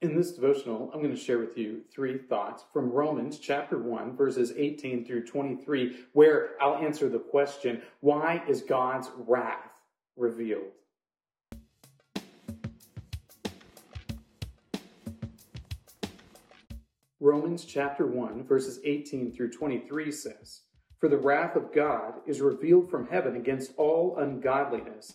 In this devotional, I'm going to share with you three thoughts from Romans chapter 1, verses 18 through 23, where I'll answer the question why is God's wrath revealed? Romans chapter 1, verses 18 through 23 says, For the wrath of God is revealed from heaven against all ungodliness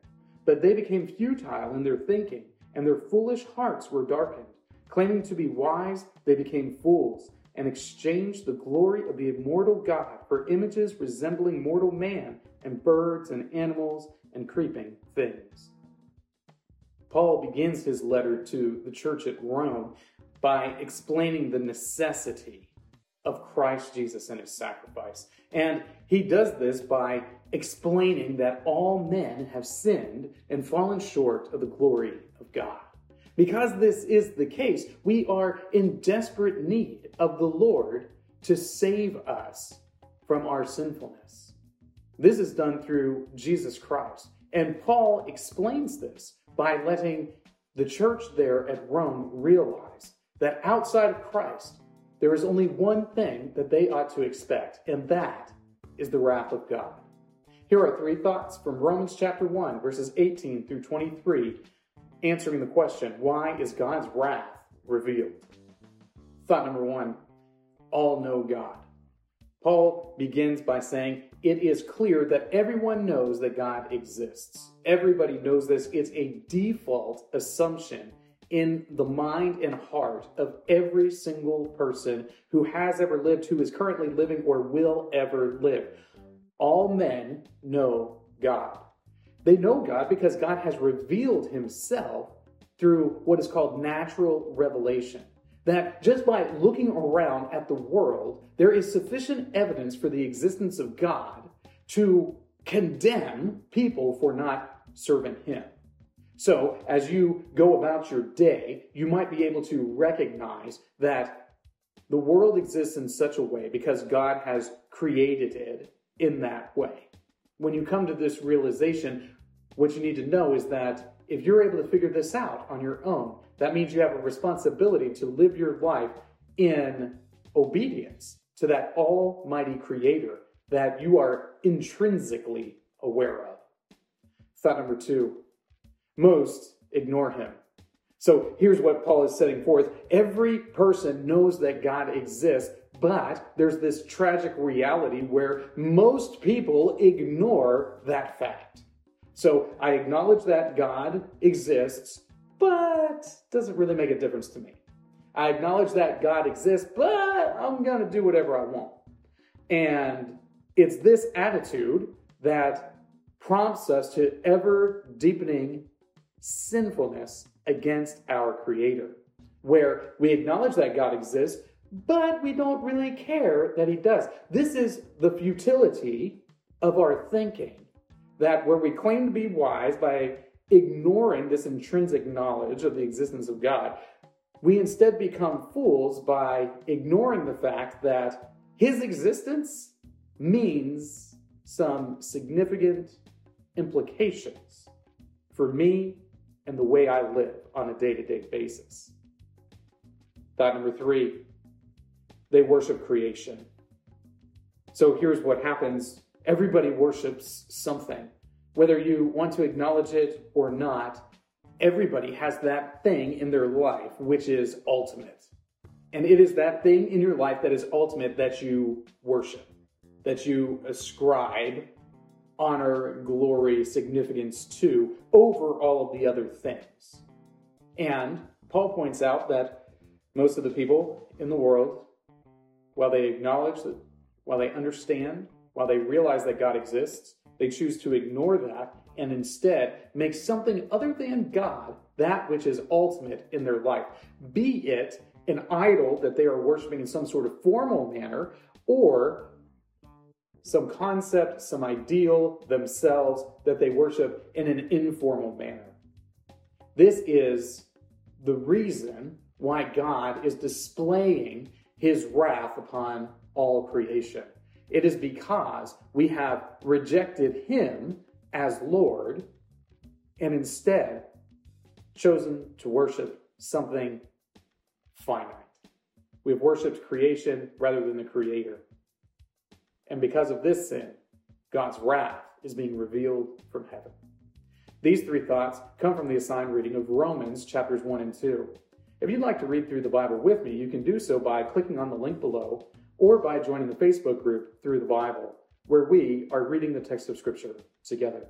but they became futile in their thinking and their foolish hearts were darkened. Claiming to be wise, they became fools and exchanged the glory of the immortal God for images resembling mortal man and birds and animals and creeping things. Paul begins his letter to the church at Rome by explaining the necessity of Christ Jesus and his sacrifice. And he does this by explaining that all men have sinned and fallen short of the glory of God. Because this is the case, we are in desperate need of the Lord to save us from our sinfulness. This is done through Jesus Christ. And Paul explains this by letting the church there at Rome realize that outside of Christ, there is only one thing that they ought to expect, and that is the wrath of God. Here are three thoughts from Romans chapter 1, verses 18 through 23, answering the question why is God's wrath revealed? Thought number one all know God. Paul begins by saying, It is clear that everyone knows that God exists. Everybody knows this. It's a default assumption in the mind and heart of every single person who has ever lived, who is currently living, or will ever live. All men know God. They know God because God has revealed himself through what is called natural revelation. That just by looking around at the world, there is sufficient evidence for the existence of God to condemn people for not serving him. So, as you go about your day, you might be able to recognize that the world exists in such a way because God has created it in that way. When you come to this realization, what you need to know is that if you're able to figure this out on your own, that means you have a responsibility to live your life in obedience to that almighty creator that you are intrinsically aware of. Thought number two most ignore him. So here's what Paul is setting forth every person knows that God exists, but there's this tragic reality where most people ignore that fact. So I acknowledge that God exists, but doesn't really make a difference to me. I acknowledge that God exists, but I'm going to do whatever I want. And it's this attitude that prompts us to ever deepening sinfulness against our Creator, where we acknowledge that God exists, but we don't really care that he does. This is the futility of our thinking. That where we claim to be wise by ignoring this intrinsic knowledge of the existence of God, we instead become fools by ignoring the fact that his existence means some significant implications for me and the way I live on a day to day basis. Thought number three they worship creation. So here's what happens everybody worships something. Whether you want to acknowledge it or not, everybody has that thing in their life which is ultimate. And it is that thing in your life that is ultimate that you worship, that you ascribe honor, glory, significance to over all of the other things. And Paul points out that most of the people in the world while they acknowledge that, while they understand, while they realize that God exists, they choose to ignore that and instead make something other than God that which is ultimate in their life, be it an idol that they are worshiping in some sort of formal manner, or some concept, some ideal themselves that they worship in an informal manner. This is the reason why God is displaying his wrath upon all creation. It is because we have rejected him as Lord and instead chosen to worship something finite. We have worshiped creation rather than the Creator. And because of this sin, God's wrath is being revealed from heaven. These three thoughts come from the assigned reading of Romans chapters 1 and 2. If you'd like to read through the Bible with me, you can do so by clicking on the link below or by joining the Facebook group Through the Bible, where we are reading the text of Scripture together.